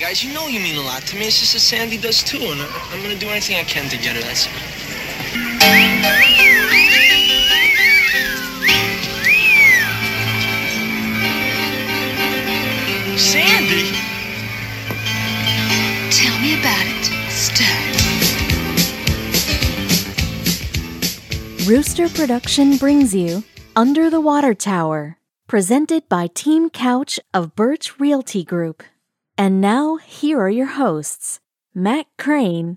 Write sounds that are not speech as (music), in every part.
Guys, you know you mean a lot to me. It's just that Sandy does too, and I'm gonna do anything I can to get her. That's. Sandy. Tell me about it, Stud. Rooster Production brings you Under the Water Tower, presented by Team Couch of Birch Realty Group. And now, here are your hosts, Matt Crane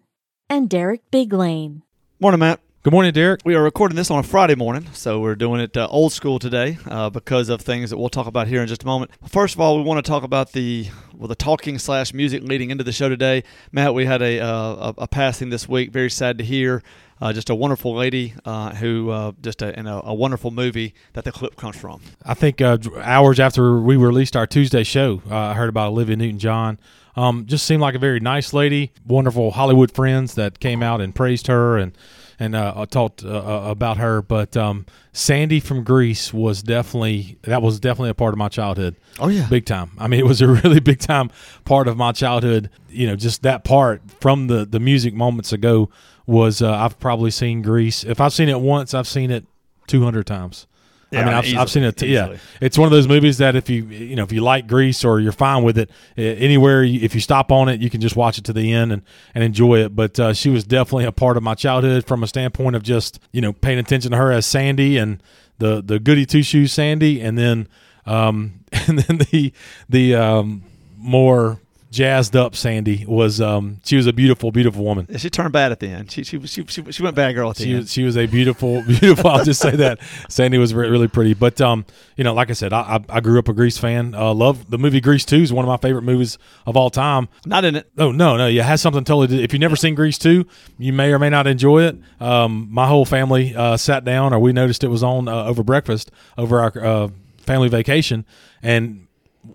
and Derek Biglane. Morning, Matt. Good morning, Derek. We are recording this on a Friday morning, so we're doing it uh, old school today uh, because of things that we'll talk about here in just a moment. First of all, we want to talk about the well, the talking slash music leading into the show today. Matt, we had a uh, a, a passing this week. Very sad to hear. Uh, just a wonderful lady uh, who uh, just a, in a, a, wonderful movie that the clip comes from. I think uh, hours after we released our Tuesday show, uh, I heard about Olivia Newton John. Um, just seemed like a very nice lady, wonderful Hollywood friends that came out and praised her and and uh, talked about her. But um, Sandy from Grease was definitely that was definitely a part of my childhood. Oh yeah, big time. I mean, it was a (laughs) really big time part of my childhood. You know, just that part from the the music moments ago was uh, I've probably seen Grease. If I've seen it once, I've seen it two hundred times. Yeah, I mean, I've, easily, I've seen it. Yeah, it's one of those movies that if you you know if you like Grease or you're fine with it, anywhere if you stop on it, you can just watch it to the end and, and enjoy it. But uh, she was definitely a part of my childhood from a standpoint of just you know paying attention to her as Sandy and the the goody two shoes Sandy, and then um, (laughs) and then the the um, more jazzed up Sandy was um she was a beautiful beautiful woman. She turned bad at the end. She she she she, she went bad girl at the she, end. She was a beautiful (laughs) beautiful. I'll just say that Sandy was re- really pretty. But um you know like I said I I, I grew up a Grease fan. Uh, love the movie Grease Two is one of my favorite movies of all time. Not in it. Oh no no yeah it has something totally. If you've never seen Grease Two, you may or may not enjoy it. Um my whole family uh, sat down or we noticed it was on uh, over breakfast over our uh, family vacation and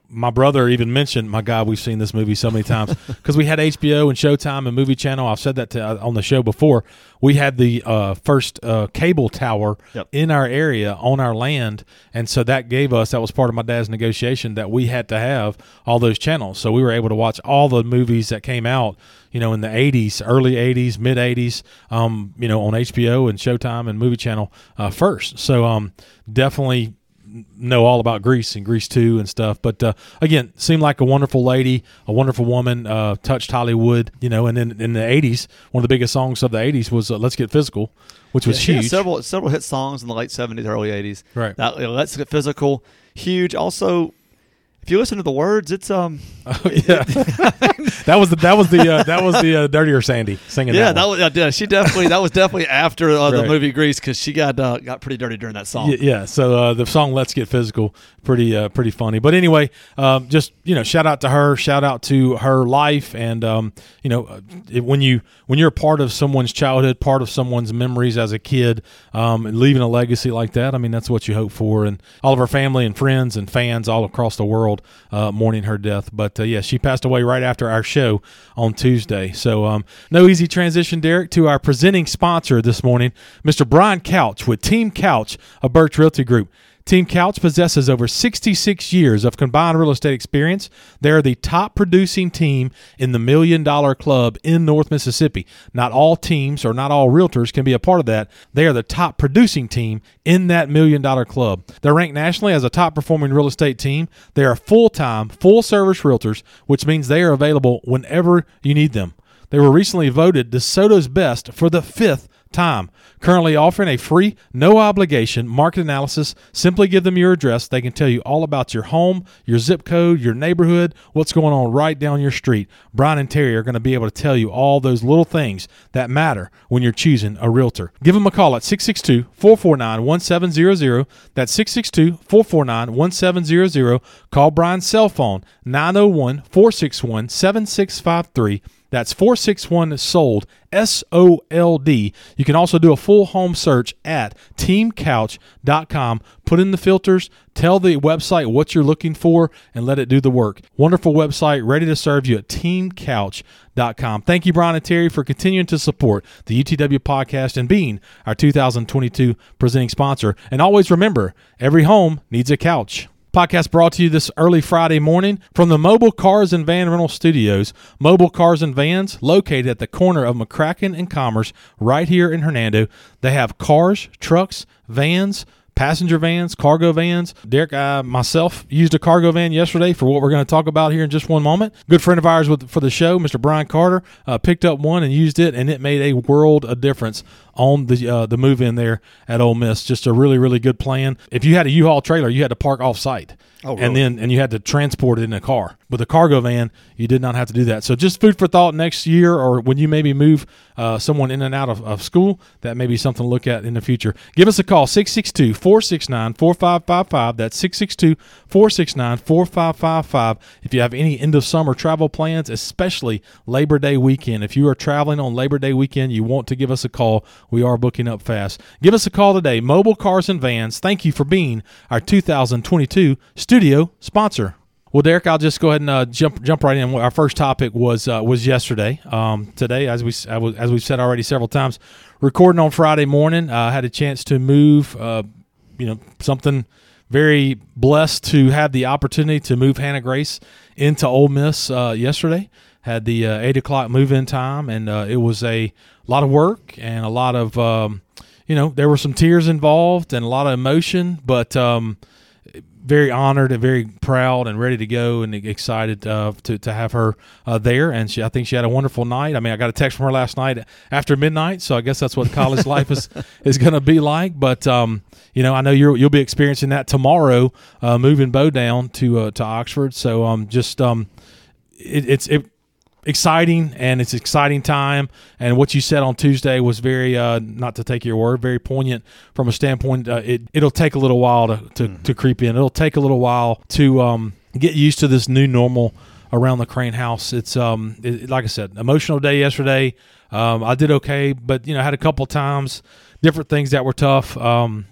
my brother even mentioned, my God, we've seen this movie so many times (laughs) because we had HBO and Showtime and Movie Channel. I've said that to, uh, on the show before. We had the uh, first uh, cable tower yep. in our area on our land, and so that gave us that was part of my dad's negotiation that we had to have all those channels. So we were able to watch all the movies that came out, you know, in the '80s, early '80s, mid '80s, um, you know, on HBO and Showtime and Movie Channel uh, first. So um, definitely know all about Grease and Grease 2 and stuff. But uh, again, seemed like a wonderful lady, a wonderful woman, uh, touched Hollywood, you know. And then in the 80s, one of the biggest songs of the 80s was uh, Let's Get Physical, which was yeah, huge. Several several hit songs in the late 70s, early 80s. Right. That, you know, Let's Get Physical, huge. Also, if you listen to the words, it's um. (laughs) Oh, yeah, (laughs) that was the that was the uh, that was the uh, dirtier Sandy singing. Yeah, that, that was yeah, she definitely that was definitely after uh, the movie Grease because she got uh, got pretty dirty during that song. Yeah, yeah. So uh, the song "Let's Get Physical" pretty uh, pretty funny. But anyway, um, just you know, shout out to her, shout out to her life, and um, you know, uh, when you when you're a part of someone's childhood, part of someone's memories as a kid, um, and leaving a legacy like that, I mean, that's what you hope for. And all of her family and friends and fans all across the world uh, mourning her death. But uh, yeah, she passed away right after our show on Tuesday. So um, no easy transition, Derek, to our presenting sponsor this morning, Mr. Brian Couch with Team Couch of Birch Realty Group. Team Couch possesses over 66 years of combined real estate experience. They are the top producing team in the Million Dollar Club in North Mississippi. Not all teams or not all realtors can be a part of that. They are the top producing team in that Million Dollar Club. They're ranked nationally as a top performing real estate team. They are full time, full service realtors, which means they are available whenever you need them. They were recently voted DeSoto's best for the fifth time. Currently offering a free, no obligation market analysis. Simply give them your address. They can tell you all about your home, your zip code, your neighborhood, what's going on right down your street. Brian and Terry are going to be able to tell you all those little things that matter when you're choosing a realtor. Give them a call at 662 449 1700. That's 662 449 1700. Call Brian's cell phone 901 461 7653. That's 461 sold, S O L D. You can also do a full home search at teamcouch.com. Put in the filters, tell the website what you're looking for, and let it do the work. Wonderful website, ready to serve you at teamcouch.com. Thank you, Brian and Terry, for continuing to support the UTW podcast and being our 2022 presenting sponsor. And always remember every home needs a couch. Podcast brought to you this early Friday morning from the Mobile Cars and Van Rental Studios. Mobile Cars and Vans, located at the corner of McCracken and Commerce, right here in Hernando. They have cars, trucks, vans, passenger vans, cargo vans. Derek, I myself used a cargo van yesterday for what we're going to talk about here in just one moment. Good friend of ours with, for the show, Mr. Brian Carter, uh, picked up one and used it, and it made a world of difference on the uh, the move in there at Ole Miss. Just a really really good plan. If you had a U-Haul trailer, you had to park off site. Oh, And then and you had to transport it in a car. With a cargo van, you did not have to do that. So just food for thought next year or when you maybe move uh, someone in and out of, of school, that may be something to look at in the future. Give us a call 662-469-4555. That's 662-469-4555. If you have any end of summer travel plans, especially Labor Day weekend. If you are traveling on Labor Day weekend, you want to give us a call. We are booking up fast. Give us a call today. Mobile Cars and Vans. Thank you for being our 2022 studio sponsor. Well, Derek, I'll just go ahead and uh, jump jump right in. Our first topic was uh, was yesterday. Um, today, as we as we've said already several times, recording on Friday morning, I uh, had a chance to move. Uh, you know, something very blessed to have the opportunity to move Hannah Grace into Ole Miss uh, yesterday. Had the uh, eight o'clock move in time, and it was a lot of work and a lot of um, you know there were some tears involved and a lot of emotion, but. Um, very honored and very proud and ready to go and excited uh, to, to have her uh, there. And she, I think she had a wonderful night. I mean, I got a text from her last night after midnight, so I guess that's what college (laughs) life is is going to be like. But um, you know, I know you will be experiencing that tomorrow, uh, moving Bo down to uh, to Oxford. So um, just um, it, it's it exciting and it's exciting time. And what you said on tuesday was very uh, not to take your word very poignant from a standpoint uh, it, it'll take a little while to, to, mm-hmm. to, creep in. It'll take a little while to um, get used to this new normal around the crane house. It's um it, like i said emotional day yesterday. Um, i did okay but you know had a couple times different things that were tough. Um,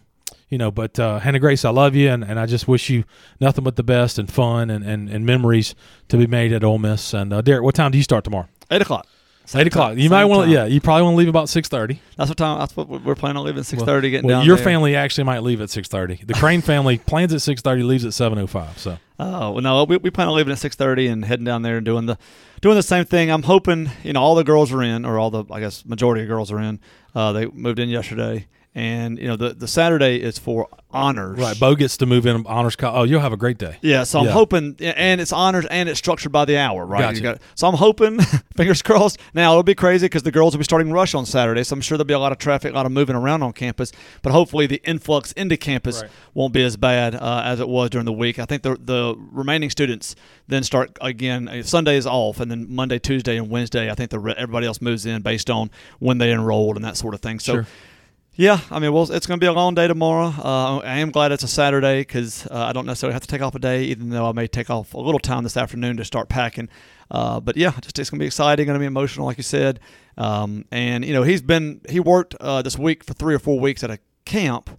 you know, but uh, Hannah Grace, I love you, and, and I just wish you nothing but the best and fun and, and, and memories to be made at Ole Miss. And uh, Derek, what time do you start tomorrow? Eight o'clock. Same Eight o'clock. You might want to, yeah. You probably want to leave about six thirty. That's what time. That's what we're planning on leaving six thirty. Well, getting well, down. Your there. family actually might leave at six thirty. The Crane family (laughs) plans at six thirty, leaves at seven o five. So. Oh well, no, we, we plan on leaving at six thirty and heading down there and doing the doing the same thing. I'm hoping you know all the girls are in, or all the I guess majority of girls are in. Uh, they moved in yesterday, and you know the the Saturday is for honors. Right, Bo gets to move in honors. Co- oh, you'll have a great day. Yeah, so I'm Yeah. hoping, and it's honors, and it's structured by the hour, right? Gotcha. You got- so I'm hoping, (laughs) fingers crossed. Now it'll be crazy because the girls will be starting rush on Saturday, so I'm sure there'll be a lot of traffic, a lot of moving around on campus. But hopefully the influx into campus Right. won't be as bad uh, as it was during the week. I think the the remaining students then start again. uh, Sunday is off, and then Monday, Tuesday, and Wednesday. I think the everybody else moves in based on when they enrolled and that sort of thing. So. Sure. Yeah, I mean, well, it's going to be a long day tomorrow. Uh, I am glad it's a Saturday because uh, I don't necessarily have to take off a day, even though I may take off a little time this afternoon to start packing. Uh, but yeah, just it's going to be exciting, going to be emotional, like you said. Um, and you know, he's been he worked uh, this week for three or four weeks at a camp,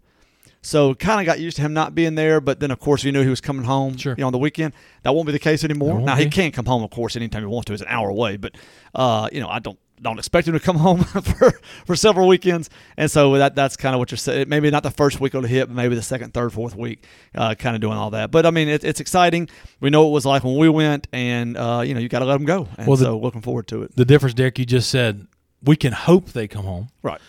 so kind of got used to him not being there. But then, of course, you knew he was coming home. Sure. You know, on the weekend, that won't be the case anymore. Now he be. can come home, of course, anytime he wants to. It's an hour away, but uh, you know, I don't don't expect him to come (laughs) home for, for several weekends. And so that that's kind of what you're saying. Maybe not the first week it'll hit, but maybe the second, third, fourth week, uh, kind of doing all that. But I mean, it, it's exciting. We know what it was like when we went, and uh, you know, you got to let them go. And Well, the- so looking forward to it. The difference, Derek, you just said we can hope they come home. Right.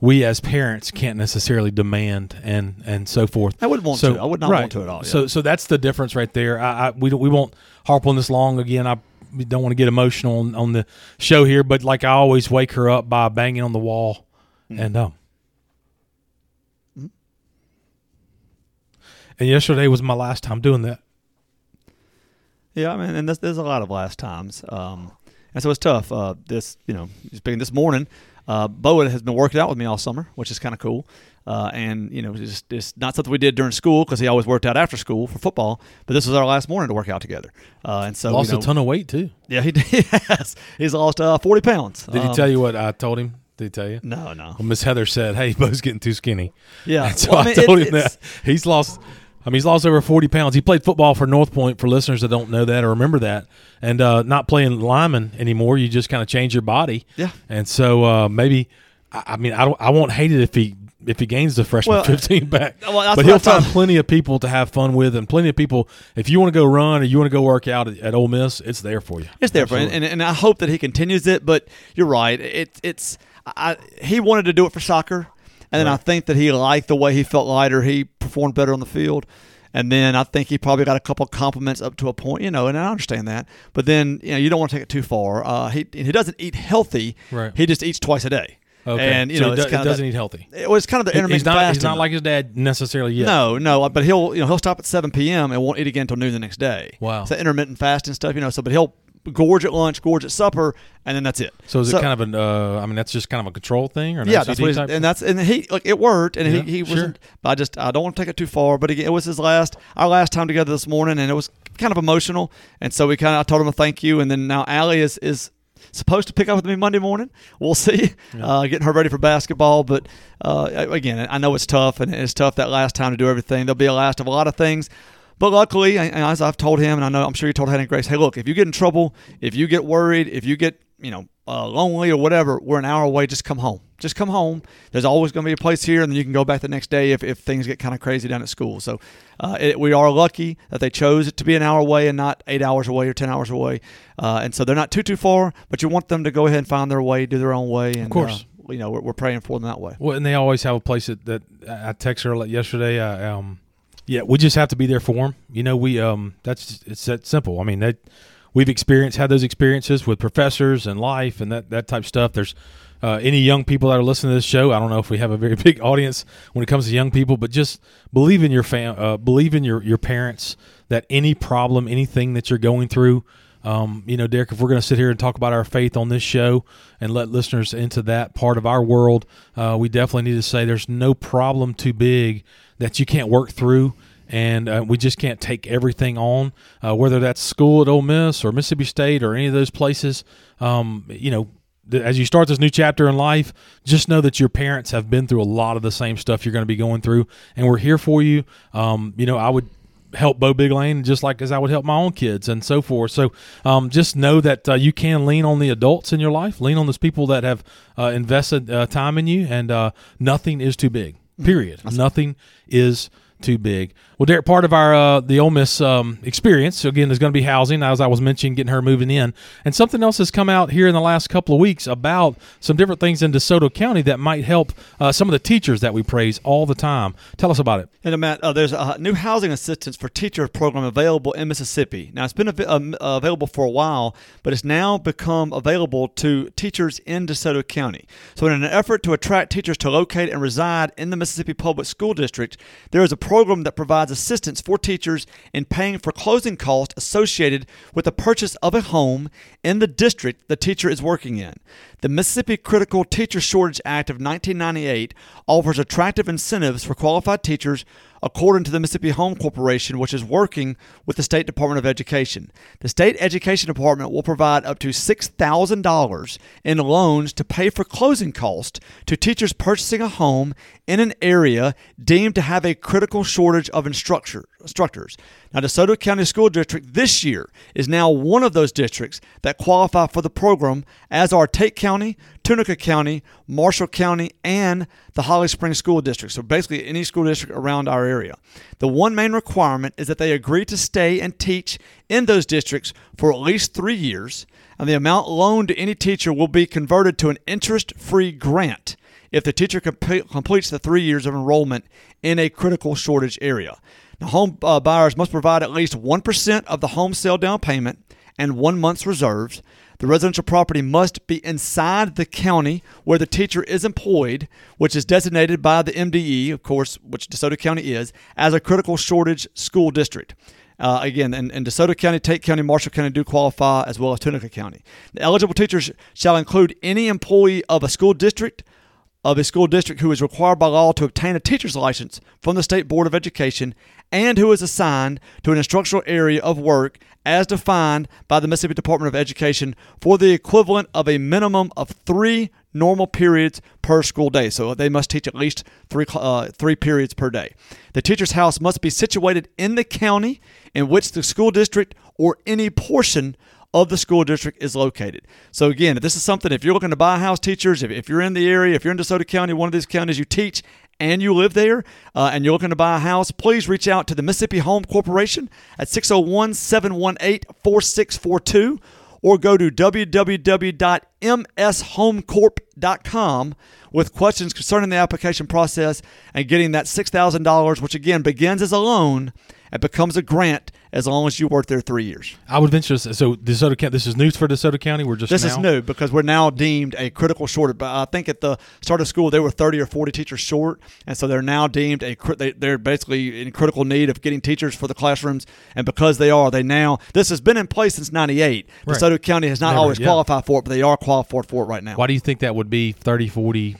We as parents can't necessarily demand and and so forth. I wouldn't want so, to. I would not right. want to at all. yeah. So so that's the difference right there. I, I we we won't harp on this long again. I we don't want to get emotional on, on the show here, but like I always wake her up by banging on the wall, Mm. and um. And yesterday was my last time doing that. Yeah, I mean, and there's, there's a lot of last times, um, and so it's tough. Uh, this, you know, speaking this morning, uh, Bo has been working out with me all summer, which is kind of cool. Uh, and you know, it's, just, it's not something we did during school because he always worked out after school for football. But this was our last morning to work out together, uh, and so Lost you know, a ton of weight too. Yeah, he (laughs) did. Yes, he's lost uh, forty pounds. Did he Um, tell you what I told him? Did he tell you? No, no. Well, Miss Heather said, "Hey, (laughs) Bo's getting too skinny." Yeah, And so Well, I, mean, told it- him that he's lost. I mean, he's lost over forty pounds. He played football for North Point. For listeners that don't know that or remember that, and uh, not playing lineman anymore, you just kind of change your body. Yeah. And so uh, maybe, I, I mean, I don't. I won't hate it if he if he gains the freshman Well, 15 back. well, but he'll find plenty of people to have fun with, and plenty of people. If you want to go run or you want to go work out at, at Ole Miss, it's there for you. It's there for him, Absolutely. and, and I hope that he continues it. But you're right. It, it's I, he wanted to do it for soccer, and then I think that he liked the way he felt lighter. He performed better on the field, and then I think he probably got a couple compliments up to a point, you know. And I understand that, but then you know you don't want to take it too far. Uh, he he doesn't eat healthy. Right. He just eats twice a day. Okay. And you So know he it's do- kind of doesn't that- eat healthy. It was kind of the He- intermittent He's not. fasting. He's not like his dad necessarily yet. No, no, but he'll you know he'll stop at seven p.m. and won't eat again until noon the next day. Wow. it's that intermittent fasting stuff, you know. So, but he'll gorge at lunch, gorge at supper, and then that's it. So is it kind of an? Uh, I mean, that's just kind of a control thing, or an yeah, that's what and that's and he like it worked, and Yeah, he, he wasn't. But I just I don't want to take it too far. But again, it was his last our last time together this morning, and it was kind of emotional. And so we kind of I told him a thank you, and then now Allie is is supposed to pick up with me Monday morning. We'll see, uh, getting her ready for basketball. But uh, again, I know it's tough, and it's tough that last time to do everything. There'll be a last of a lot of things. But luckily, and as I've told him, and I know I'm sure you told Hannah and Grace, hey, look, if you get in trouble, if you get worried, if you get you know uh, lonely or whatever, we're an hour away. Just come home. Just come home. There's always going to be a place here, and then you can go back the next day if, if things get kind of crazy down at school. So uh, it, we are lucky that they chose it to be an hour away and not eight hours away or ten hours away. Uh, and so they're not too too far, but you want them to go ahead and find their way, do their own way, and Of course. uh, you know we're, we're praying for them that way. Well, and they always have a place that, that I text her like yesterday. I, um, yeah, we just have to be there for them. You know, we um, that's it's that simple. I mean, that we've experienced had those experiences with professors and life and that that type stuff. There's uh, any young people that are listening to this show. I don't know if we have a very (laughs) big audience when it comes to young people, but just believe in your fam, uh, believe in your your parents. That any problem, anything that you're going through, um, you know, Derek, if we're going to sit here and talk about our faith on this show and let listeners into that part of our world, uh, we definitely need to say there's no problem too big that you can't work through. And uh, we just can't take everything on, uh, whether that's school at Ole Miss or Mississippi State or any of those places. Um, you know, th- as you start this new chapter in life, just know that your parents have been through a lot of the same stuff you're going to be going through, and we're here for you. Um, you know, I would help Bo Biglane just like as I would help my own kids and so forth. So um, just know that uh, you can lean on the adults in your life, lean on those people that have uh, invested uh, time in you, and uh, nothing is too big. Period. Nothing is too big. Well, Derek, part of our uh, the Ole Miss um, experience so again is going to be housing, as I was mentioning, getting her moving in, and something else has come out here in the last couple of weeks about some different things in DeSoto County that might help uh, some of the teachers that we praise all the time. Tell us about it. And uh, Matt, uh, there's a new housing assistance for teacher program available in Mississippi. Now, it's been um, available for a while, but it's now become available to teachers in DeSoto County. So, in an effort to attract teachers to locate and reside in the Mississippi Public School District, there is a program that provides assistance for teachers in paying for closing costs associated with the purchase of a home in the district the teacher is working in. The Mississippi Critical Teacher Shortage Act of 1998 offers attractive incentives for qualified teachers according to the Mississippi Home Corporation, which is working with the State Department of Education. The State Education Department will provide up to $6,000 in loans to pay for closing costs to teachers purchasing a home in an area deemed to have a critical shortage of instructor, instructors. Now, DeSoto County School District this year is now one of those districts that qualify for the program, as are Tate County, Tunica County, Marshall County, and the Holly Springs School District. So basically, any school district around our area. The one main requirement is that they agree to stay and teach in those districts for at least three years, and the amount loaned to any teacher will be converted to an interest free grant if the teacher comp- completes the three years of enrollment in a critical shortage area. Now, home uh, buyers must provide at least 1% of the home sale down payment and one month's reserves. The residential property must be inside the county where the teacher is employed, which is designated by the MDE, of course, which DeSoto County is, as a critical shortage school district. Uh, again, in, in DeSoto County, Tate County, Marshall County do qualify, as well as Tunica County. The eligible teachers shall include any employee of a school district, of a school district who is required by law to obtain a teacher's license from the State Board of Education and who is assigned to an instructional area of work as defined by the Mississippi Department of Education for the equivalent of a minimum of three normal periods per school day. So they must teach at least three uh, three periods per day. The teacher's house must be situated in the county in which the school district or any portion of the school district is located. So again, this is something, if you're looking to buy a house, teachers, if, if you're in the area, if you're in DeSoto County, one of these counties, you teach and you live there uh, and you're looking to buy a house, please reach out to the Mississippi Home Corporation at 601 718 4642 or go to www.mshomecorp.com with questions concerning the application process and getting that $6,000, which again begins as a loan and becomes a grant as long as you work there three years. I would venture to so DeSoto County. This is news for DeSoto County. We're just This now? is new because we're now deemed a critical shortage. But I think at the start of school they were 30 or 40 teachers short, and so they're now deemed a they, they're basically in critical need of getting teachers for the classrooms. And because they are, they now this has been in place since '98. Right. DeSoto County has not Never, always yeah. qualified for it, but they are qualified for it right now. Why do you think that would be 30, 40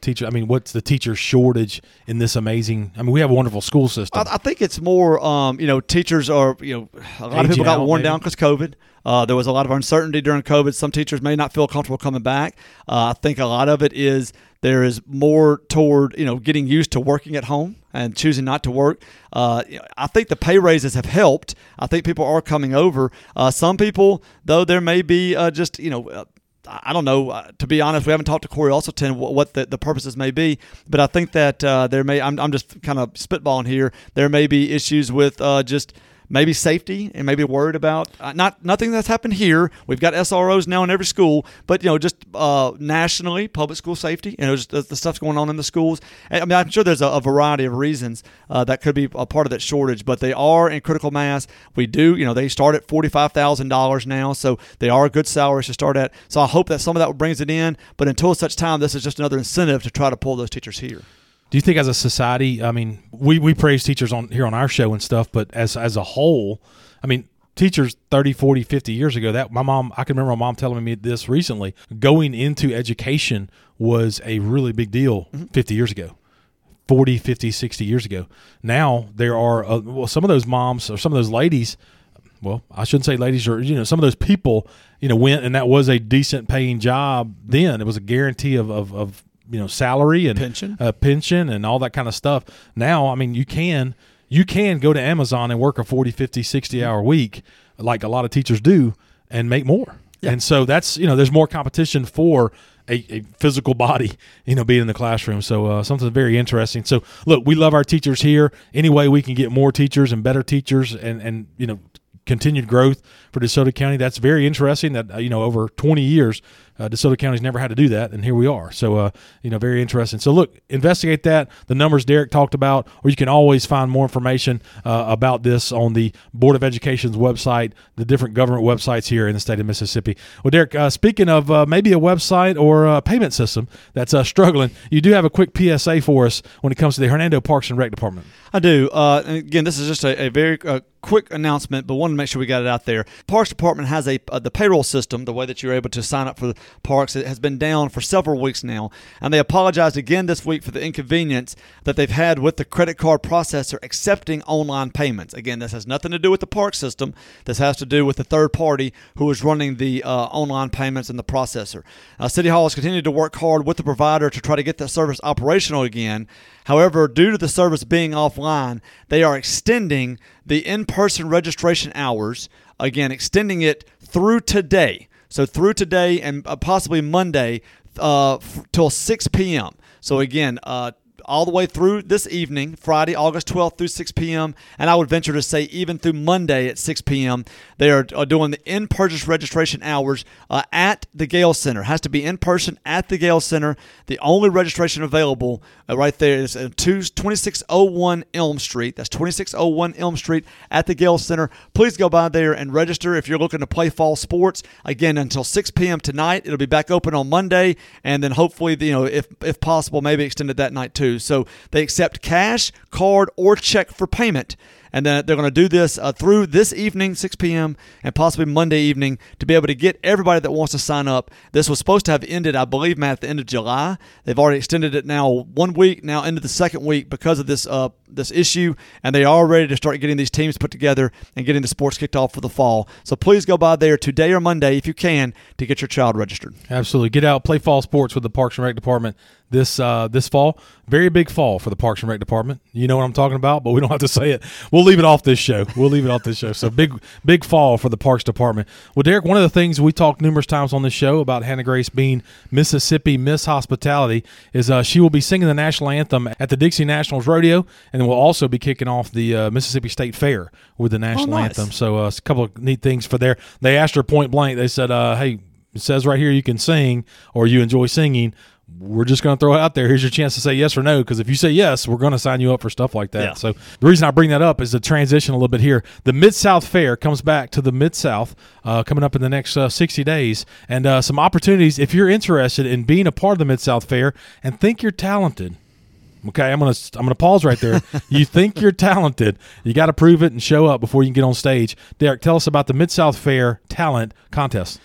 teacher? I mean, what's the teacher shortage in this amazing? I mean, we have a wonderful school system. I, I think it's more, um, you know, teachers are, you know, a lot of people got out, worn maybe? down because COVID. Uh, there was a lot of uncertainty during COVID. Some teachers may not feel comfortable coming back. Uh, I think a lot of it is there is more toward, you know, getting used to working at home and choosing not to work. Uh, I think the pay raises have helped. I think people are coming over. Uh, some people, though, there may be uh, just, you know, uh, I don't know. Uh, to be honest, we haven't talked to Corey Alston what, what the, the purposes may be, but I think that uh, there may. I'm, I'm just kind of spitballing here. There may be issues with uh, just maybe safety and maybe worried about uh, not nothing that's happened here. We've got SROs now in every school, but you know just uh, nationally, public school safety. You know, the, the stuff's going on in the schools. And, I mean, I'm sure there's a, a variety of reasons uh, that could be a part of that shortage, but they are in critical mass. We do, you know, they start at forty five thousand dollars now, so they are good salaries to start at. So I hope that some of that brings it in. But until such time, this is just another incentive to try to pull those teachers here. Do you think as a society, I mean, we, we praise teachers on here on our show and stuff, but as as a whole, I mean, teachers 30, 40, 50 years ago, that my mom, I can remember my mom telling me this recently, going into education was a really big deal 50 years ago. 40, 50, 60 years ago. Now there are uh, well some of those moms or some of those ladies well, I shouldn't say ladies or you know some of those people, you know, went and that was a decent paying job then. It was a guarantee of of, of you know salary and Pension. uh, pension and all that kind of stuff. Now, I mean, you can you can go to Amazon and work a 40, 50, 60 hour week like a lot of teachers do and make more. And so that's, you know, there's more competition for a, a physical body, you know, being in the classroom. So uh, something very interesting. So look, we love our teachers here. Any way we can get more teachers and better teachers and, and you know, continued growth for DeSoto County. That's very interesting. That uh, you know, over 20 years, uh, DeSoto County's never had to do that, and here we are. So, uh, you know, very interesting. So, look, investigate that. The numbers Derek talked about, or you can always find more information uh, about this on the Board of Education's website, the different government websites here in the state of Mississippi. Well, Derek, uh, speaking of uh, maybe a website or a payment system that's uh, struggling, you do have a quick PSA for us when it comes to the Hernando Parks and Rec Department. I do. Uh, again, this is just a, a very quick announcement, but wanted to make sure we got it out there. Parks Department has a the payroll system, the way that you're able to sign up for the parks, has been down for several weeks now, and they apologized again this week for the inconvenience that they've had with the credit card processor accepting online payments. Again, this has nothing to do with the park system. This has to do with the third party who is running the uh, online payments and the processor. Uh, City Hall has continued to work hard with the provider to try to get the service operational again. However, due to the service being offline, they are extending the in person registration hours, again, extending it through today. So, through today and uh, possibly Monday uh, f- till 6 p.m. So, again, uh, all the way through this evening, Friday, August 12th through 6 p.m., and I would venture to say even through Monday at 6 p.m. They are, doing the in-purchase registration hours uh, at the Gale Center. Has to be in person at the Gale Center. The only registration available uh, right there is uh, two- 2601 Elm Street. That's 2601 Elm Street at the Gale Center. Please go by there and register if you're looking to play fall sports. Again, until 6 p.m. tonight. It'll be back open on Monday, and then hopefully, you know, if if possible, maybe extended that night too. So they accept cash, card, or check for payment. And then they're going to do this uh, through this evening, 6 p.m., and possibly Monday evening to be able to get everybody that wants to sign up. This was supposed to have ended, I believe, Matt, at the end of July. They've already extended it now one week, now into the second week because of this uh, this issue, and they are ready to start getting these teams put together and getting the sports kicked off for the fall. So please go by there today or Monday if you can to get your child registered. Absolutely. Get out, play fall sports with the Parks and Rec Department. this uh, this fall. Very big fall for the Parks and Rec department. You know what I'm talking about, but we don't have to say it. We'll leave it off this show. We'll leave it off this show. So big big fall for the Parks department. Well, Derek, one of the things we talked numerous times on this show about Hannah Grace being Mississippi Miss Hospitality is uh, she will be singing the national anthem at the Dixie Nationals Rodeo, and will also be kicking off the uh, Mississippi State Fair with the national nice. anthem. So uh, a couple of neat things for there. They asked her point blank. They said, uh, "Hey." It says right here you can sing or you enjoy singing we're just going to throw it out there. Here's your chance to say yes or no. Because if you say yes, we're going to sign you up for stuff like that. Yeah. So the reason I bring that up is to transition a little bit here. The Mid South Fair comes back to the Mid South uh, coming up in the next uh, 60 days, and uh, some opportunities if you're interested in being a part of the Mid South Fair and think you're talented. Okay, I'm gonna I'm gonna pause right there. (laughs) you think you're talented, you got to prove it and show up before you can get on stage. Derek, tell us about the Mid South Fair Talent Contest.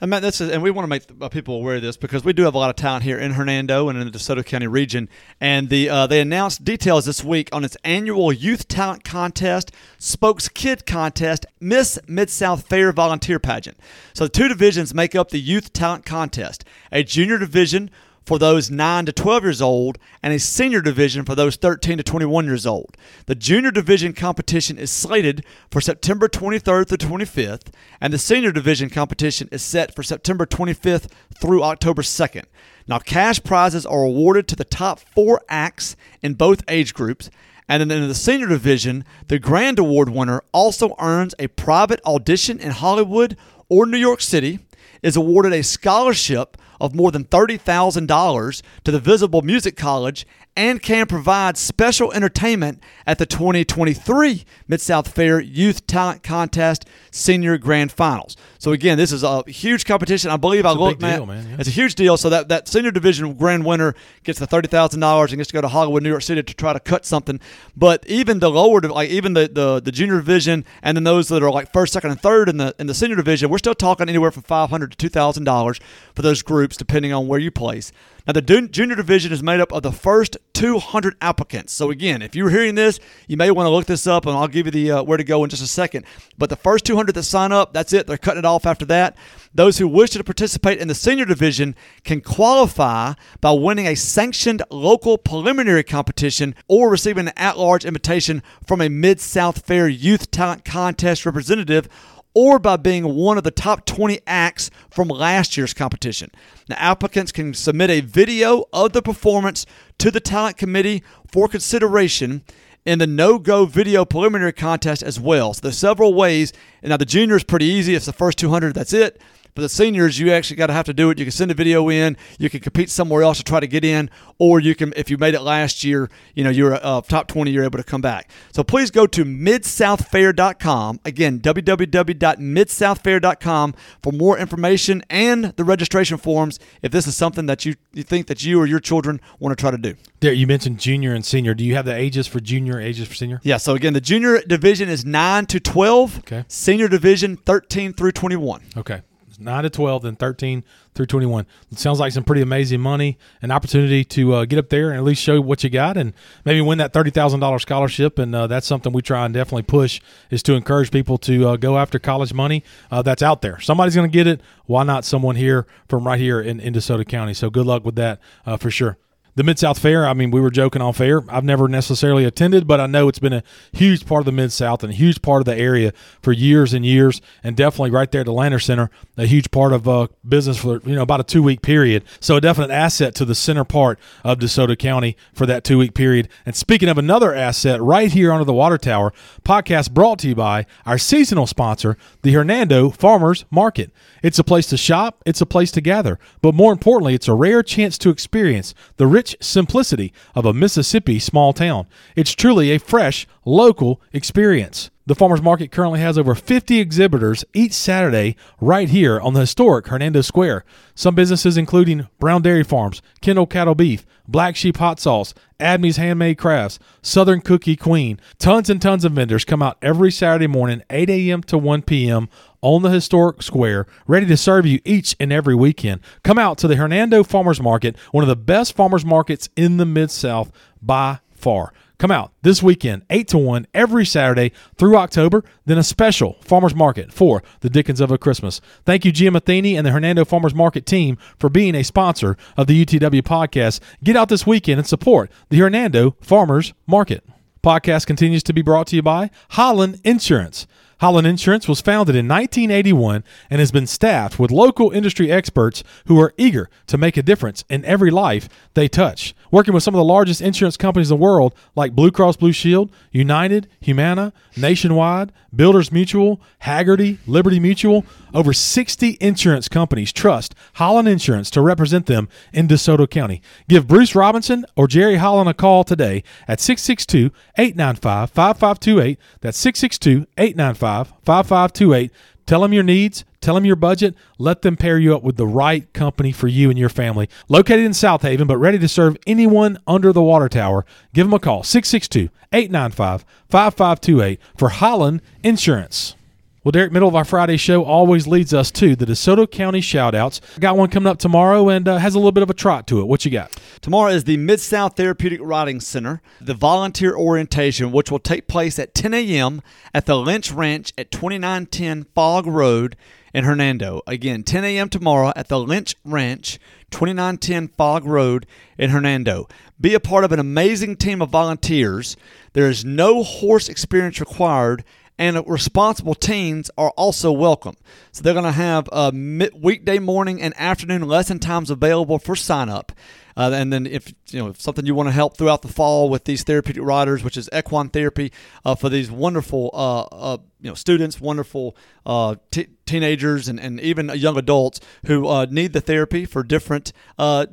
And Matt, this is, and we want to make uh, people aware of this because we do have a lot of talent here in Hernando and in the DeSoto County region. And the uh, they announced details this week on its annual Youth Talent Contest, Spokes Kid Contest, Miss Mid South Fair Volunteer Pageant. So the two divisions make up the Youth Talent Contest: a junior division for those 9 to 12 years old and a senior division for those 13 to 21 years old. The junior division competition is slated for September 23rd through 25th, and the senior division competition is set for September 25th through October 2nd. Now, cash prizes are awarded to the top four acts in both age groups. And then in the senior division, the grand award winner also earns a private audition in Hollywood or New York City, is awarded a scholarship of more than $30,000 to the Visible Music College and can provide special entertainment at the 2023 Mid South Fair Youth Talent Contest Senior Grand Finals. So again, this is a huge competition. I believe I a looked, deal, man, yeah. It's a huge deal. So that, that senior division grand winner gets the thirty thousand dollars and gets to go to Hollywood, New York City to try to cut something. But even the lower, like even the, the, the junior division, and then those that are like first, second, and third in the in the senior division, we're still talking anywhere from five hundred to two thousand dollars for those groups, depending on where you place. Now, the junior division is made up of the first 200 applicants. So, again, if you're hearing this, you may want to look this up, and I'll give you the uh, where to go in just a second. But the first 200 that sign up, that's it. They're cutting it off after that. Those who wish to participate in the senior division can qualify by winning a sanctioned local preliminary competition or receiving an at-large invitation from a Mid South Fair Youth Talent Contest representative or by being one of the top 20 acts from last year's competition. Now, applicants can submit a video of the performance to the talent committee for consideration in the no go video preliminary contest as well. So, there's several ways. And now, the junior is pretty easy. It's the first 200, that's it. But the seniors, you actually got to have to do it. You can send a video in. You can compete somewhere else to try to get in, or you can, if you made it last year, you know you're a uh, top 20, you're able to come back. So please go to midsouthfair.com. Again, www.midsouthfair.com for more information and the registration forms if this is something that you, you think that you or your children want to try to do. There, you mentioned junior and senior. Do you have the ages for junior, ages for senior? Yeah. So again, the junior division is nine to 12. Okay. Senior division 13 through 21. Okay. 9 to 12, then 13 through 21. It sounds like some pretty amazing money, an opportunity to uh, get up there and at least show what you got and maybe win that $30,000 scholarship. And uh, that's something we try and definitely push is to encourage people to uh, go after college money uh, that's out there. Somebody's going to get it. Why not someone here from right here in, in DeSoto County? So good luck with that uh, for sure. The Mid South Fair, I mean, we were joking on fair. I've never necessarily attended, but I know it's been a huge part of the Mid South and a huge part of the area for years and years, and definitely right there at the Landers Center, a huge part of uh, business for you know about a two week period. So a definite asset to the center part of DeSoto County for that two week period. And speaking of another asset, right here under the water tower, podcast brought to you by our seasonal sponsor, the Hernando Farmers Market. It's a place to shop, it's a place to gather, but more importantly, it's a rare chance to experience the rich simplicity of a Mississippi small town. It's truly a fresh, local experience. The Farmers Market currently has over 50 exhibitors each Saturday right here on the historic Hernando Square. Some businesses including Brown Dairy Farms, Kendall Cattle Beef, Black Sheep Hot Sauce, Adme's Handmade Crafts, Southern Cookie Queen. Tons and tons of vendors come out every Saturday morning, 8 a.m. to 1 p.m. on the historic square, ready to serve you each and every weekend. Come out to the Hernando Farmers Market, one of the best farmers markets in the Mid South by far. Come out this weekend, 8 to 1, every Saturday through October, then a special farmers market for the Dickens of a Christmas. Thank you, Gia Matheny and the Hernando Farmers Market team for being a sponsor of the UTW podcast. Get out this weekend and support the Hernando Farmers Market. Podcast continues to be brought to you by Holland Insurance. Holland Insurance was founded in 1981 and has been staffed with local industry experts who are eager to make a difference in every life they touch. Working with some of the largest insurance companies in the world like Blue Cross Blue Shield, United, Humana, Nationwide, Builders Mutual, Hagerty, Liberty Mutual, over 60 insurance companies trust Holland Insurance to represent them in DeSoto County. Give Bruce Robinson or Jerry Holland a call today at 662 895 5528. That's 662 895 5528. Tell them your needs, tell them your budget, let them pair you up with the right company for you and your family. Located in South Haven, but ready to serve anyone under the water tower, give them a call 662 895 5528 for Holland Insurance. Well, Derek, middle of our Friday show always leads us to the DeSoto County shoutouts. Got one coming up tomorrow and uh, has a little bit of a trot to it. What you got? Tomorrow is the Mid South Therapeutic Riding Center, the volunteer orientation, which will take place at 10 a.m. at the Lynch Ranch at 2910 Fog Road in Hernando. Again, 10 a.m. tomorrow at the Lynch Ranch, 2910 Fog Road in Hernando. Be a part of an amazing team of volunteers. There is no horse experience required and responsible teens are also welcome. So they're going to have a weekday morning and afternoon lesson times available for sign up. Uh, and then if you know if something you want to help throughout the fall with these therapeutic riders, which is equine therapy uh, for these wonderful uh, uh you know students, wonderful uh, t- teenagers, and, and even young adults who uh, need the therapy for different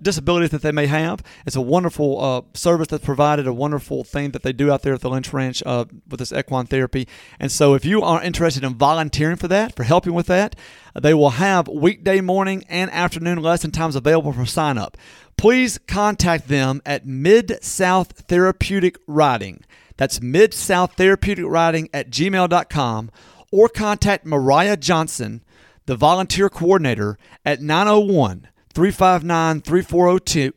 disabilities that they may have. It's a wonderful service that's provided, a wonderful thing that they do out there at the Lynch Ranch with this equine therapy. And so if you are interested in volunteering for that, for helping with that, they will have weekday morning and afternoon lesson times available for sign up please contact them at Mid South Therapeutic Riding. That's Mid South Therapeutic Riding at gmail.com or contact Mariah Johnson, the volunteer coordinator, at 901 359 3402.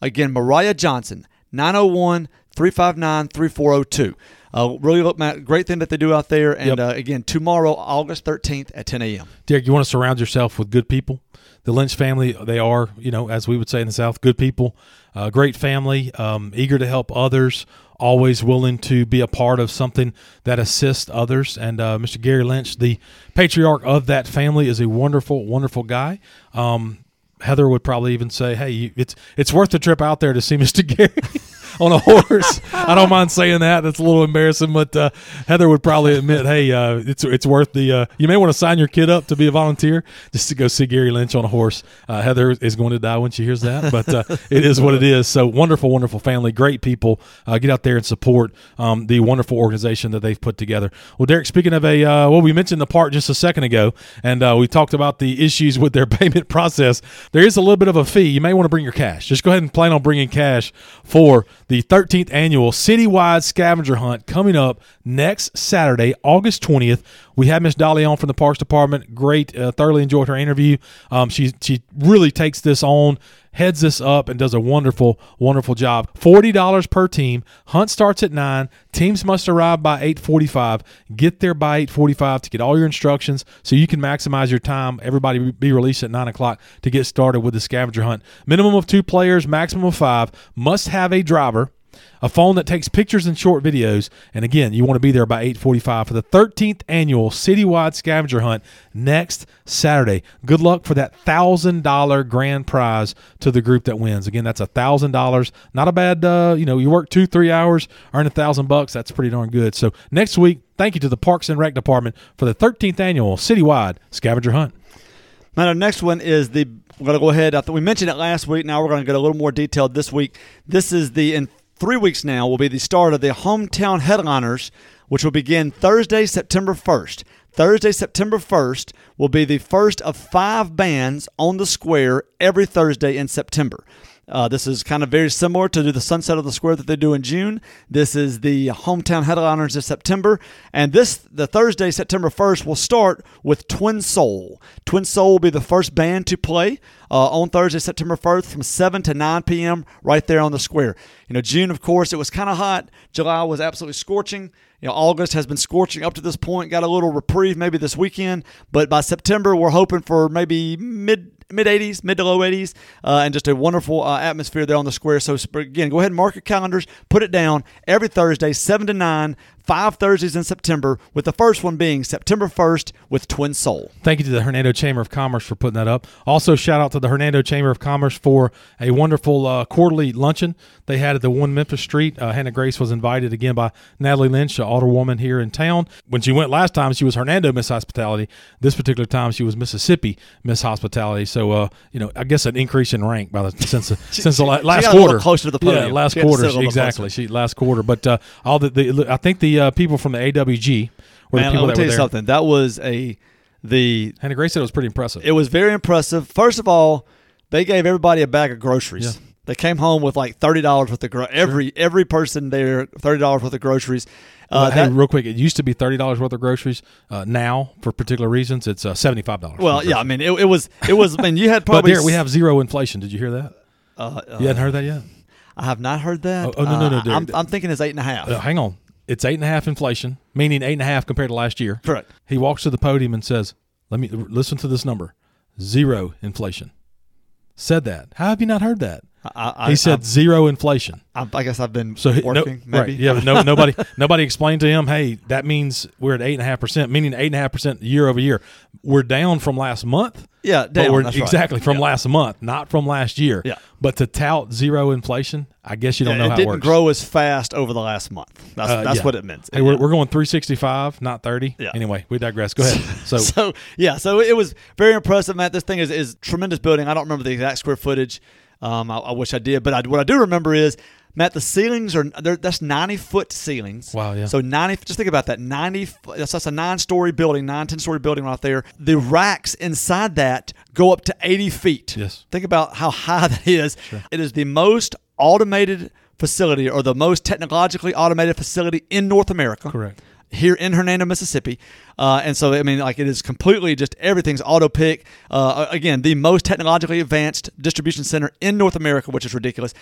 Again, Mariah Johnson, 901 359 3402. Uh, really look, Matt, great thing that they do out there. And yep. uh, again, tomorrow, August 13th at 10 a.m. Derek, you want to surround yourself with good people? The Lynch family, they are, you know, as we would say in the South, good people, uh, great family, um, eager to help others, always willing to be a part of something that assists others. And uh, Mr. Gary Lynch, the patriarch of that family, is a wonderful, wonderful guy. Um, Heather would probably even say, "Hey, it's it's worth the trip out there to see Mr. (laughs) Gary." On a horse. I don't mind saying that. That's a little embarrassing, but uh, Heather would probably admit, hey, uh, it's it's worth the. Uh, you may want to sign your kid up to be a volunteer just to go see Gary Lynch on a horse. Uh, Heather is going to die when she hears that, but uh, (laughs) it is what it is. So wonderful, wonderful family, great people. Uh, get out there and support um, the wonderful organization that they've put together. Well, Derek, speaking of a, well, we mentioned the part just a second ago, and we talked about the issues with their (laughs) payment process. There is a little bit of a fee. You may want to bring your cash. Just go ahead and plan on bringing cash for the 13th annual citywide scavenger hunt coming up next Saturday, August 20th. We had Miss Dolly on from the Parks Department. Great, uh, thoroughly enjoyed her interview. Um, she she really takes this on heads this up and does a wonderful, wonderful job. $40 per team. Hunt starts at 9. Teams must arrive by 8.45. Get there by 8.45 to get all your instructions so you can maximize your time. Everybody be released at 9 o'clock to get started with the scavenger hunt. Minimum of two players, maximum of five. Must have a driver a phone that takes pictures and short videos. And again, you want to be there by 8:45 for the 13th annual citywide scavenger hunt next Saturday. Good luck for that thousand dollar grand prize to the group that wins. Again, that's a thousand dollars. Not a bad. Uh, you know, you work two three hours, earn a thousand bucks. That's pretty darn good. So next week, thank you to the Parks and Rec Department for the 13th annual citywide scavenger hunt. Now, the next one is the. We're going to go ahead. I we mentioned it last week. Now we're going to get a little more detailed this week. This is the three weeks now will be the start of the Hometown Headliners, which will begin Thursday, September 1st. Thursday, September 1st will be the first of five bands on the square every Thursday in September. Uh, this is kind of very similar to the Sunset of the Square that they do in June. This is the hometown headliners of September, and this the Thursday, September first, will start with Twin Soul. Twin Soul will be the first band to play uh, on Thursday, September first, from seven to nine p.m. right there on the square. You know, June, of course, it was kind of hot. July was absolutely scorching. You know, August has been scorching up to this point. Got a little reprieve maybe this weekend, but by September, we're hoping for maybe mid mid 80s, mid to low 80s, uh, and just a wonderful uh, atmosphere there on the square. So again, go ahead and mark your calendars, put it down every Thursday, seven to nine five Thursdays in September, with the first one being September 1st with Twin Soul. Thank you to the Hernando Chamber of Commerce for putting that up. Also, shout out to the Hernando Chamber of Commerce for a wonderful uh, quarterly luncheon they had at the One Memphis Street. Uh, Hannah Grace was invited again by Natalie Lynch, an alderwoman here in town. When she went last time, she was Hernando Miss Hospitality. This particular time, she was Mississippi Miss Hospitality. So, uh, you know, I guess an increase in rank by the since (laughs) the, since the last quarter. closer to the podium. Yeah, last quarter exactly. She last quarter, but uh, all the, the I think the uh, people from the AWG were Man, the people that tell you there. something. That was a the Hannah Grace said it was pretty impressive. it was very impressive. First of all, they gave everybody a bag of groceries. Yeah. They came home with like thirty dollars worth of gro- every every person there thirty dollars worth of groceries. Uh, Well, hey, that- real quick, it used to be thirty dollars worth of groceries. Uh, now, for particular reasons, it's uh, seventy five dollars. well, yeah, I mean, it, it was it was. I mean, you had (laughs) but probably. there we have zero inflation. Did you hear that? Uh, uh, You hadn't heard that yet? I have not heard that. Oh, oh, no, no, no, Uh, dude. I'm, I'm thinking it's eight and a half. Uh, hang on, it's eight and a half inflation, meaning eight and a half compared to last year. Correct. He walks to the podium and says, "Let me listen to this number: zero inflation." Said that. How have you not heard that? I, I, He said I, zero inflation. I, I guess I've been So he, no, working. maybe. right, yeah, no, (laughs) nobody, nobody explained to him. Hey, that means we're at eight and a half percent, meaning eight and a half percent year over year. We're down from last month. Yeah, down, we're that's right. exactly from Yeah. last month, not from last year. Yeah. But to tout zero inflation, I guess you don't Yeah, know it how didn't it works. grow as fast over the last month. That's Uh, that's yeah. what it meant. Hey, we're, we're going 365, not 30. Yeah. Anyway, we digress. Go ahead. (laughs) So, so yeah, so it was very impressive, Matt. This thing is, is tremendous building. I don't remember the exact square footage. Um, I, I wish I did, but I, what I do remember is Matt. The ceilings are that's ninety foot ceilings. Wow, yeah. So ninety. Just think about that. Ninety. That's, that's a nine story building, nine ten story building right there. The racks inside that go up to eighty feet. Yes. Think about how high (laughs) that is. Sure. It is the most automated facility or the most technologically automated facility in North America correct. Here in Hernando, Mississippi. Uh, and so, I mean, like it is completely just everything's auto pick. Uh, again, the most technologically advanced distribution center in North America, which is ridiculous.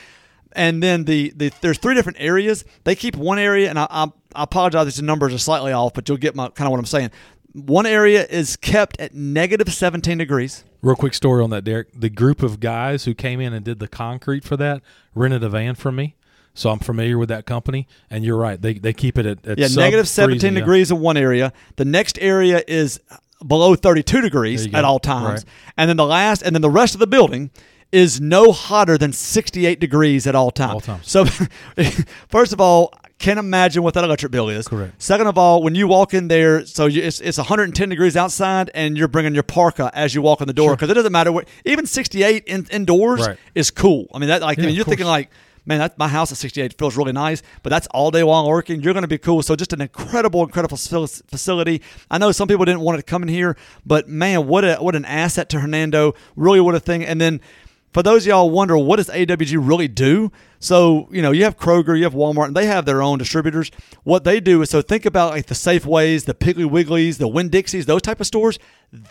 And then the, the there's three different areas. They keep one area, and I, I, I apologize if the numbers are slightly off, but you'll get my kind of what I'm saying. One area is kept at negative 17 degrees. Real quick story on that, Derek. The group of guys who came in and did the concrete for that rented a van from me. So I'm familiar with that company. And you're right. They, they keep it at, at Yeah, negative 17 freezing, yeah. degrees in one area. The next area is below 32 degrees at all times. Right. And then the last, and then the rest of the building is no hotter than 68 degrees at all times. All times. So, (laughs) first of all, can't imagine what that electric bill is. Correct. Second of all, when you walk in there, so you, it's, it's 110 degrees outside, and you're bringing your parka as you walk in the door because it doesn't matter what. Even 68 in, indoors Right. is cool. I mean, that like I mean, you're thinking like man, that, my house at 68 feels really nice, but that's all day long working. You're going to be cool. So just an incredible, incredible facility. I know some people didn't want to come in here, but man, what a what an asset to Hernando. Really, what a thing. And then for those y'all wonder, what does AWG really do? So you know, you have Kroger, you have Walmart, and they have their own distributors. What they do is so think about like the Safeways, the Piggly Wigglies, the Winn Dixies, those type of stores.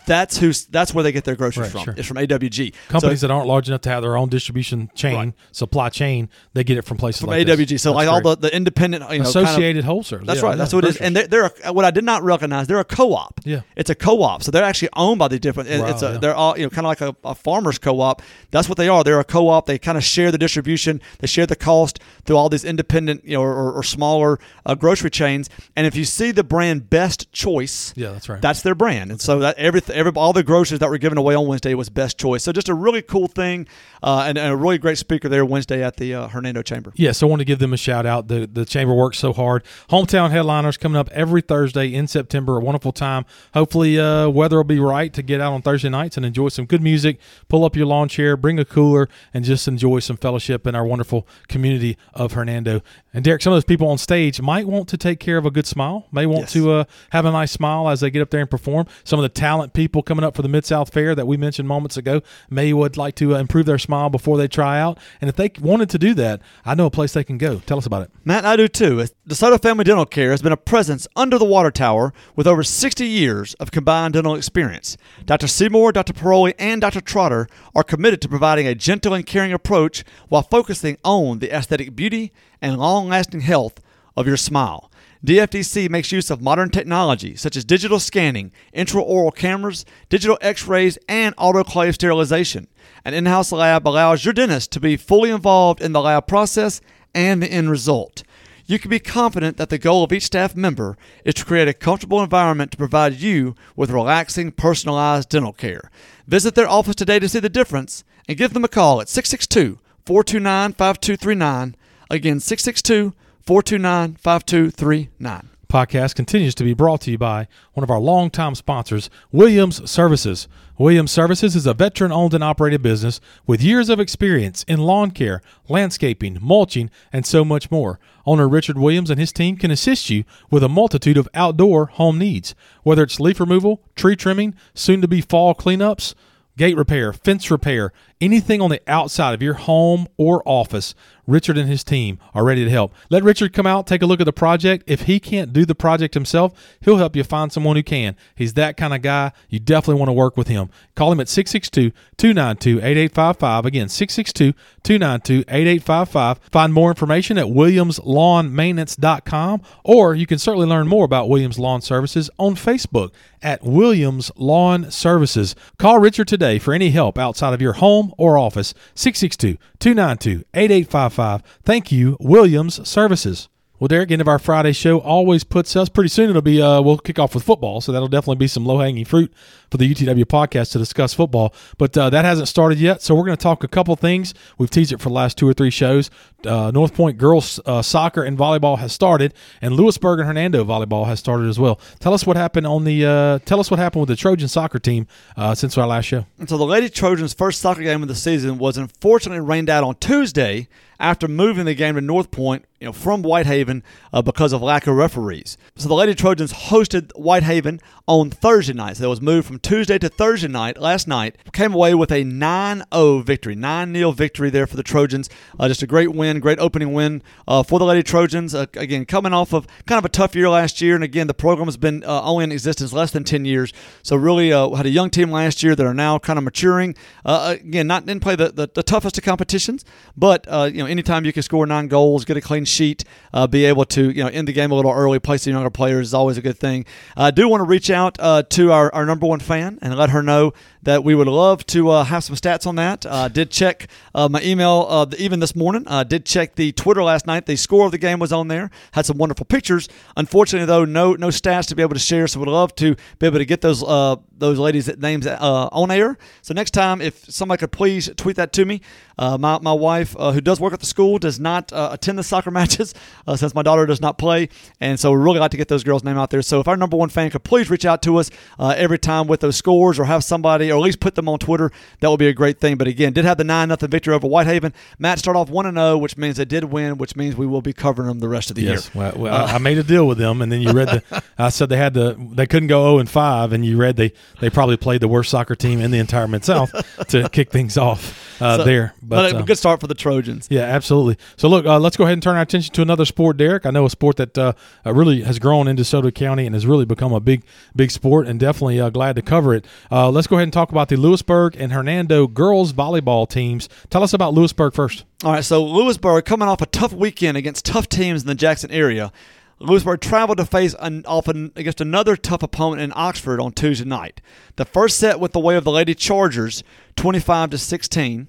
That's who's that's where they get their groceries Right, from. sure. It's from AWG. Companies So- that aren't large enough to have their own distribution chain, Right. supply chain, they get it from places from like AWG. this. So That's like all the, the independent, you know, kind of- associated wholesalers. That's Yeah, right. yeah, That's what it is. And they're, they're a, what I did not recognize. They're a co-op. Yeah. it's a co-op. So they're actually owned by the different. Wow, it's a, yeah. They're all you know, kind of like a, a farmers co-op. That's what they are. They're a co-op. They kind of share the distribution. They share the cost through all these independent, you know, or, or smaller uh, grocery chains. And if you see the brand Best Choice, Yeah, that's right. That's their brand. And so that every, every all the groceries that were given away on Wednesday was Best Choice. So just a really cool thing, uh, and, and a really great speaker there Wednesday at the uh, Hernando Chamber. Yes, I want to give them a shout out. The the chamber works so hard. Hometown headliners coming up every Thursday in September. A wonderful time. Hopefully, uh, weather will be right to get out on Thursday nights and enjoy some good music. Pull up your lawn chair, bring a cooler, and just enjoy some fellowship in our wonderful community of Hernando. And Derek, some of those people on stage might want to take care of a good smile, may want Yes. to uh, have a nice smile as they get up there and perform. Some of the talent people coming up for the Mid South Fair that we mentioned moments ago may would like to uh, improve their smile before they try out. And if they wanted to do that, I know a place they can go. Tell us about it. Matt, I do too. DeSoto Family Dental Care has been a presence under the water tower with over 60 years of combined dental experience. Dr. Seymour, Dr. Paroli, and Dr. Trotter are committed to providing a gentle and caring approach while focusing on the aesthetic beauty and long lasting health of your smile. DFDC makes use of modern technology such as digital scanning, intraoral cameras, digital x rays, and autoclave sterilization. An in house lab allows your dentist to be fully involved in the lab process and the end result. You can be confident that the goal of each staff member is to create a comfortable environment to provide you with relaxing, personalized dental care. Visit their office today to see the difference and give them a call at 662 429 5239. Again, 662 429 5239. podcast continues to be brought to you by one of our longtime sponsors, Williams Services. Williams Services is a veteran owned and operated business with years of experience in lawn care, landscaping, mulching, and so much more. Owner Richard Williams and his team can assist you with a multitude of outdoor home needs, whether it's leaf removal, tree trimming, soon to be fall cleanups, gate repair, fence repair, anything on the outside of your home or office, Richard and his team are ready to help. Let Richard come out, take a look at the project. If he can't do the project himself, he'll help you find someone who can. He's that kind of guy. You definitely want to work with him. Call him at 662 292 8855. Again, 662 292 8855. Find more information at williamslawnmaintenance.com or you can certainly learn more about Williams Lawn Services on Facebook at Williams Lawn Services. Call Richard today for any help outside of your home or office. 662 292 8855. Thank you, Williams Services. Well, Derek, end of our Friday show always puts us pretty soon. It'll be uh, we'll kick off with football, so that'll definitely be some low hanging fruit for the UTW podcast to discuss football. But uh, that hasn't started yet, so we're going to talk a couple things. We've teased it for the last two or three shows. Uh, North Point girls uh, soccer and volleyball has started, and Lewisburg and Hernando volleyball has started as well. Tell us what happened on the. Uh, tell us what happened with the Trojan soccer team uh, since our last show. And so the Lady Trojans' first soccer game of the season was unfortunately rained out on Tuesday after moving the game to North Point, you know, from Whitehaven uh, because of lack of referees. So the Lady Trojans hosted Whitehaven on Thursday night. So it was moved from Tuesday to Thursday night. Last night came away with a 9-0 victory, 9-0 victory there for the Trojans. Uh, just a great win, great opening win uh, for the Lady Trojans. Uh, again, coming off of kind of a tough year last year, and again the program has been uh, only in existence less than 10 years. So really uh, had a young team last year that are now kind of maturing. Uh, again, not didn't play the, the, the toughest of competitions, but uh, you know anytime you can score nine goals, get a clean sheet, uh, be able to you know end the game a little early, play some younger players is always a good thing. I do want to reach out uh, to our, our number one fan and let her know that we would love to uh, have some stats on that. Uh, did check uh, my email uh, even this morning. Uh, did check the Twitter last night. The score of the game was on there. Had some wonderful pictures. Unfortunately, though, no no stats to be able to share. So would love to be able to get those uh, those ladies' names on air. So next time, if somebody could please tweet that to me. My, my wife, who does work at the school, does not attend the soccer (laughs) matches since my daughter does not play. And so we really like to get those girls' name out there. So if our number one fan could please reach out to us every time with those scores or have somebody, or at least put them on Twitter, that would be a great thing. But again, did have the 9 nothing victory over Whitehaven. Matt start off 1 0, which means they did win, which means we will be covering them the rest of the Yes, year. well, well I I made a deal with them, and then you read the. (laughs) I said they had the they couldn't go zero and five, and you read they they probably played the worst soccer team in the entire Mid South to (laughs) kick things off uh, So- there. But, But, a uh, good start for the Trojans. yeah, absolutely. So look, uh, let's go ahead and turn our attention to another sport, Derek. I know a sport that uh, uh, really has grown in DeSoto County and has really become a big, big sport, and definitely uh, glad to cover it. Uh, let's go ahead and talk about the Lewisburg and Hernando girls volleyball teams. Tell us about Lewisburg first. All right, so Lewisburg coming off a tough weekend against tough teams in the Jackson area. Lewisburg traveled to face an, off an, against another tough opponent in Oxford on Tuesday night. The first set went the way of the Lady Chargers, 25 to 16.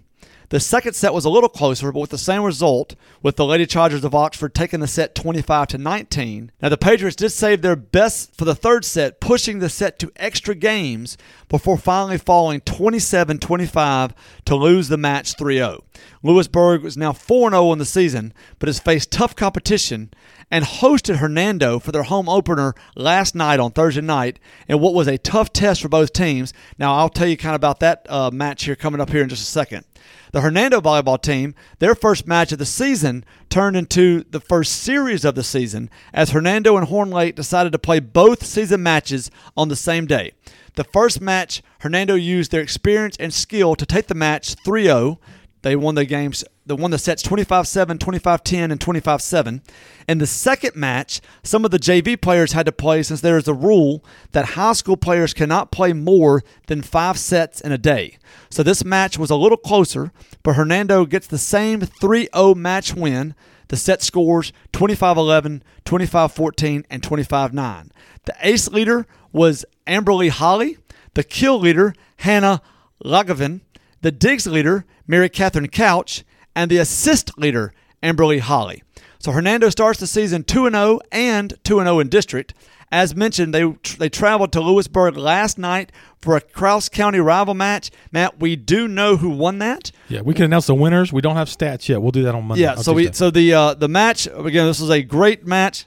The second set was a little closer, but with the same result, with the Lady Chargers of Oxford taking the set 25 to 19. Now the Patriots did save their best for the third set, pushing the set to extra games before finally falling 27-25 to lose the match 3-0. Lewisburg is now 4-0 in the season, but has faced tough competition and hosted Hernando for their home opener last night on Thursday night in what was a tough test for both teams. Now, I'll tell you kind of about that uh, match here coming up here in just a second. The Hernando volleyball team, their first match of the season turned into the first series of the season as Hernando and Horn Lake decided to play both season matches on the same day. The first match, Hernando used their experience and skill to take the match 3 0. They won the games, they won the sets 25 7, 25 10, and 25 7. In the second match, some of the JV players had to play since there is a rule that high school players cannot play more than five sets in a day. So this match was a little closer, but Hernando gets the same 3 0 match win. The set scores 25 11, 25 14, and 25 9. The ace leader was Amberly Holly, the kill leader, Hannah Lagavin, the digs leader, Mary Catherine Couch, and the assist leader, Amberly Holly. So Hernando starts the season 2 0 and 2 0 in district. As mentioned, they they traveled to Lewisburg last night for a Crouse County rival match. Matt, we do know who won that. Yeah, we can announce the winners. We don't have stats yet. We'll do that on Monday. Yeah, so we so the uh, the match again. This was a great match.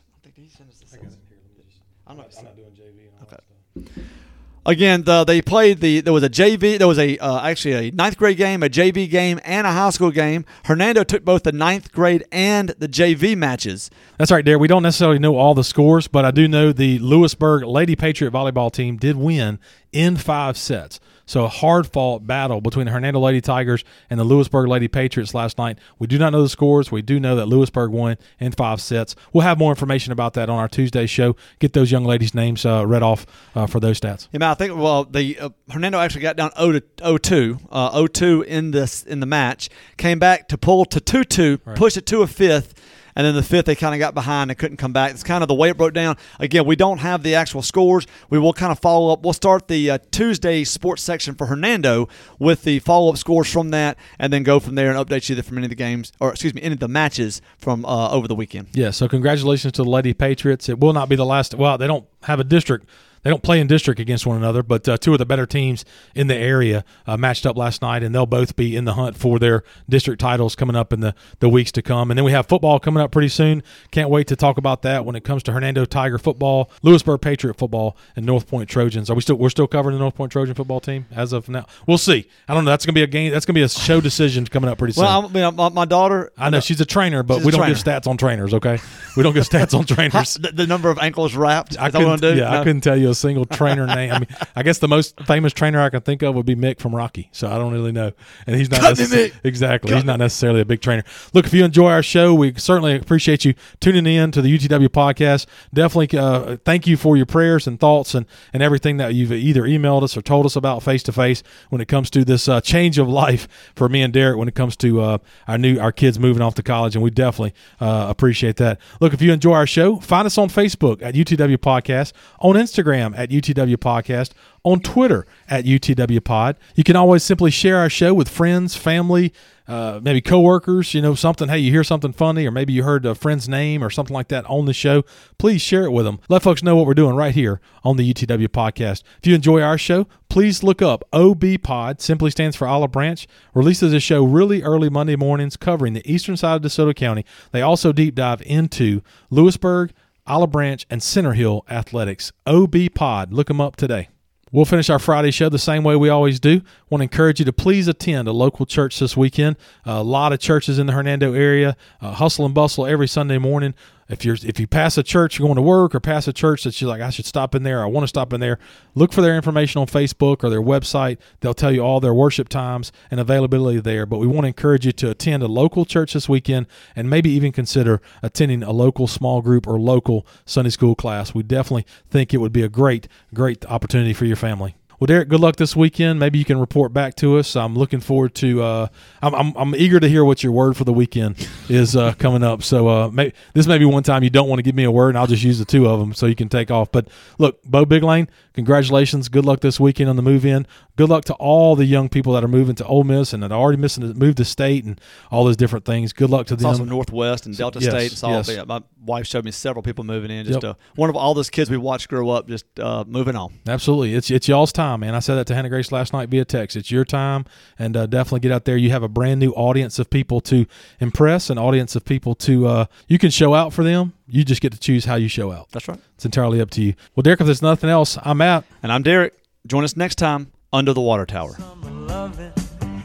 Again, the, they played the. There was a JV. There was a uh, actually a ninth grade game, a JV game, and a high school game. Hernando took both the ninth grade and the JV matches. That's right, there. We don't necessarily know all the scores, but I do know the Lewisburg Lady Patriot volleyball team did win in five sets. So a hard fought battle between the Hernando Lady Tigers and the Lewisburg Lady Patriots last night. We do not know the scores. We do know that Lewisburg won in five sets. We'll have more information about that on our Tuesday show. Get those young ladies' names uh, read off uh, for those stats. Yeah, I think well, the uh, Hernando actually got down 0 to 0 2, uh, 0 2 in this in the match. Came back to pull to 2 2, push it to a fifth, and then the fifth they kind of got behind and couldn't come back. It's kind of the way it broke down. Again, we don't have the actual scores. We will kind of follow up. We'll start the uh, Tuesday sports section for Hernando with the follow up scores from that, and then go from there and update you from any of the games or excuse me, any of the matches from uh, over the weekend. Yeah, so congratulations to the Lady Patriots. It will not be the last. Well, they don't have a district. They don't play in district against one another, but uh, two of the better teams in the area uh, matched up last night, and they'll both be in the hunt for their district titles coming up in the, the weeks to come. And then we have football coming up pretty soon. Can't wait to talk about that when it comes to Hernando Tiger football, Lewisburg Patriot football, and North Point Trojans. Are we still we're still covering the North Point Trojan football team as of now? We'll see. I don't know. That's gonna be a game. That's gonna be a show decision coming up pretty soon. Well, I mean, my, my daughter. I know she's a trainer, but we don't trainer. give stats on trainers. Okay, we don't give stats on (laughs) trainers. the, the number of ankles wrapped. I Is that what I'm couldn't, yeah, I No. couldn't tell you a single trainer name. I mean, I guess the most famous trainer I can think of would be Mick from Rocky. So I don't really know, and he's not Cut me, necess- Mick. exactly. he's not necessarily a big trainer. Look, if you enjoy our show, we certainly appreciate you tuning in to the UTW podcast. Definitely, uh, thank you for your prayers and thoughts and and everything that you've either emailed us or told us about face to face when it comes to this uh, change of life for me and Derek when it comes to uh, our new our kids moving off to college, and we definitely uh, appreciate that. Look, if you enjoy our show, find us on Facebook at UTW Podcast, on Instagram at UTW Podcast, on Twitter at UTW Pod. You can always simply share our show with friends, family, uh, maybe coworkers. You know, something. Hey, you hear something funny, or maybe you heard a friend's name or something like that on the show. Please share it with them. Let folks know what we're doing right here on the UTW Podcast. If you enjoy our show, please look up OB Pod. Simply stands for Olive Branch. Releases a show really early Monday mornings covering the eastern side of DeSoto County. They also deep dive into Lewisburg. Olive Branch, and Center Hill Athletics. OB Pod. Look them up today. We'll finish our Friday show the same way we always do. Want to encourage you to please attend a local church this weekend. a lot of churches in the Hernando area, uh, hustle and bustle every Sunday morning. If you're if you pass a church you're going to work or pass a church that you're like I should stop in there, I want to stop in there. Look for their information on Facebook or their website. They'll tell you all their worship times and availability there. But we want to encourage you to attend a local church this weekend and maybe even consider attending a local small group or local Sunday school class. We definitely think it would be a great great opportunity for your family. Well, Derek, good luck this weekend. Maybe you can report back to us. I'm looking forward to. Uh, I'm, I'm I'm eager to hear what your word for the weekend (laughs) is uh, coming up. So uh, may, this may be one time you don't want to give me a word, and I'll just use the two of them so you can take off. But look, Bo Biglane, congratulations. Good luck this weekend on the move in. Good luck to all the young people that are moving to Ole Miss and that are already missing moved to state and all those different things. Good luck to It's them. also Northwest and Delta yes, State. It's all, yes. my wife showed me several people moving in. Just Yep. uh, one of all those kids we watched grow up, just uh, moving on. Absolutely, it's it's y'all's time, man. I said that to Hannah Grace last night via text. It's your time, and uh, definitely get out there. You have a brand new audience of people to impress, an audience of people to uh, you can show out for them. You just get to choose how you show out. That's right. It's entirely up to you. Well, Derek, if there's nothing else, I'm out. And I'm Derek. Join us next time under the water tower. Summer loving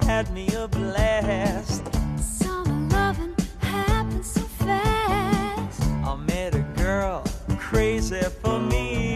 had me a blast. Summer loving happens so fast. I met a girl crazy for me.